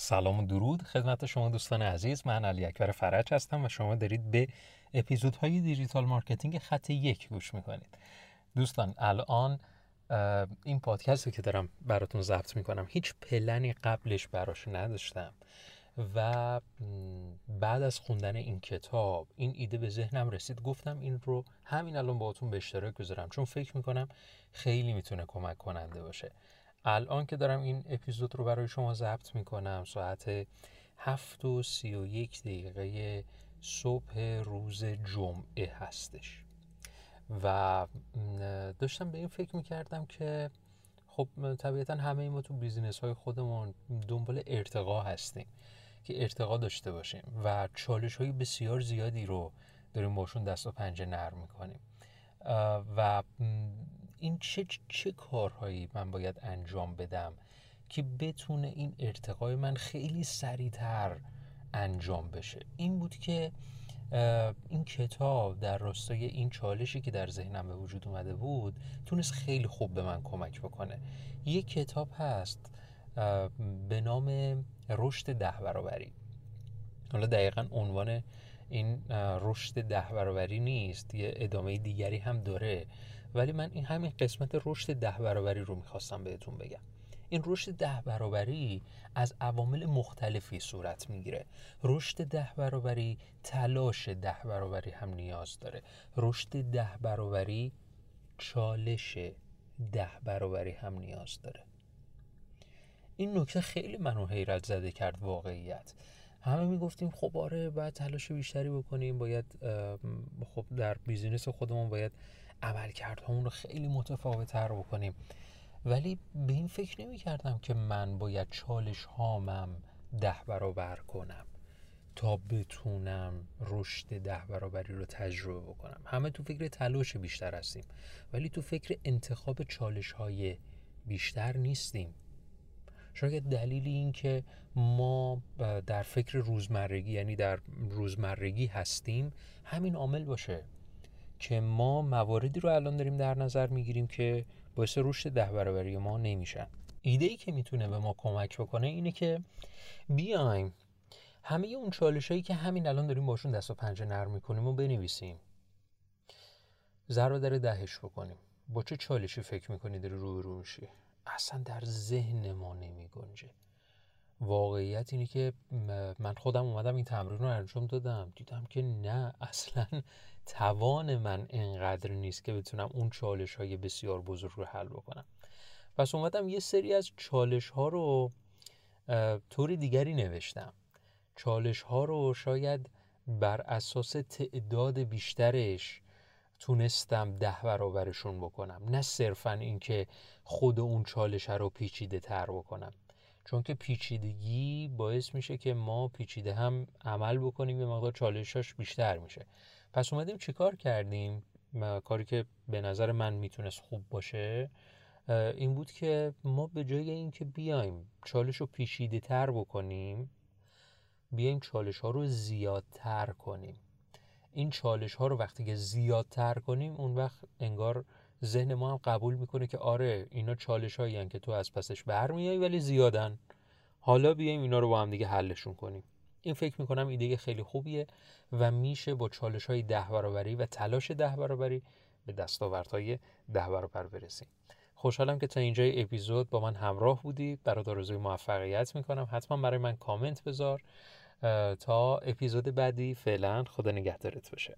سلام و درود خدمت شما دوستان عزیز. من علی اکبر فرج هستم و شما دارید به اپیزودهای digital marketing خط یک گوش می‌کنید. دوستان الان این پادکست که دارم براتون ضبط می‌کنم هیچ پلنی قبلش براش نداشتم و بعد از خوندن این کتاب این ایده به ذهنم رسید. گفتم این رو همین الان باهاتون به اشتراک بذارم چون فکر می‌کنم خیلی می‌تونه کمک کننده باشه. الان که دارم این اپیزود رو برای شما ضبط می‌کنم ساعت هفت و سی و یک دقیقه صبح روز جمعه هستش. و داشتم به این فکر می‌کردم که خب طبیعتا همه ما تو بیزینس های خودمون دنبال ارتقا هستیم که ارتقا داشته باشیم و چالش های بسیار زیادی رو داریم باشون دست و پنجه نرم می‌کنیم. و این چه چه کارهایی من باید انجام بدم که بتونه این ارتقای من خیلی سریعتر انجام بشه؟ این بود که این کتاب در راستای این چالشی که در ذهنم به وجود اومده بود تونست خیلی خوب به من کمک بکنه. یک کتاب هست به نام رشد ده برابری. حالا دقیقا عنوان این رشد ده برابری نیست یه ادامه دیگری هم داره. ولی من این همین قسمت رشد ده برابری رو می‌خواستم بهتون بگم. این رشد ده برابری از عوامل مختلفی صورت می‌گیره. رشد ده برابری تلاش ده برابری هم نیاز داره. رشد ده برابری چالش ده برابری هم نیاز داره. این نکته خیلی منو حیرت زده کرد واقعیت. همه می‌گفتیم خب آره باید تلاش بیشتری بکنیم باید خب در بیزینس خودمون باید عملکردهامون رو خیلی متفاوت تر بکنیم. ولی به این فکر نمی کردم که من باید چالش هامم ده برابر کنم تا بتونم رشد ده برابری رو تجربه بکنم. همه تو فکر تلاش بیشتر هستیم ولی تو فکر انتخاب چالش های بیشتر نیستیم. شاید دلیل این که ما در فکر روزمرگی یعنی در روزمرگی هستیم همین عامل باشه که ما مواردی رو الان داریم در نظر می‌گیریم که باعث رشد ده برابری ما نمیشن ایده ای که می‌تونه به ما کمک بکنه اینه که بیایم همه اون چالش هایی که همین الان داریم باشون دست و پنجه نرم می‌کنیم و بنویسیم. ذره در دهش بکنیم. با چه چالشی فکر می‌کنی داری رو میشی؟ اصلا در ذهن ما نمی گنجه واقعیت اینه که من خودم اومدم این تمرین رو انجام دادم. دیدم که نه اصلا توان من اینقدر نیست که بتونم اون چالش های بسیار بزرگ رو حل بکنم. پس اومدم یه سری از چالش ها رو طور دیگری نوشتم. چالش ها رو شاید بر اساس تعداد بیشترش تونستم ده برابرشون بکنم. نه صرفا اینکه خود اون چالش رو پیچیده تر بکنم. چون که پیچیدگی باعث میشه که ما پیچیده هم عمل بکنیم یه مقدار چالشاش بیشتر میشه. پس اومدیم چیکار کردیم؟ کاری که به نظر من می‌تونست خوب باشه این بود که ما به جای اینکه بیایم چالش رو پیچیده تر بکنیم بیایم چالش ها رو زیادتر کنیم. این چالش ها رو وقتی که زیادتر کنیم اون وقت انگار ذهن ما هم قبول می‌کنه که آره اینا چالش هایی که تو از پسش برمیای ولی زیادن. حالا بیایم اینا رو با هم دیگه حلشون کنیم. این فکر می‌کنم ایده خیلی خوبیه و میشه با چالش های ده برابری و تلاش ده برابری به دستاوردهای ده برابر برسیم. خوشحالم که تا اینجای اپیزود با من همراه بودید. برات آرزوی موفقیت می‌کنم. حتما برای من کامنت بذار. تا اپیزود بعدی. فعلا خدا نگهدارت باشه.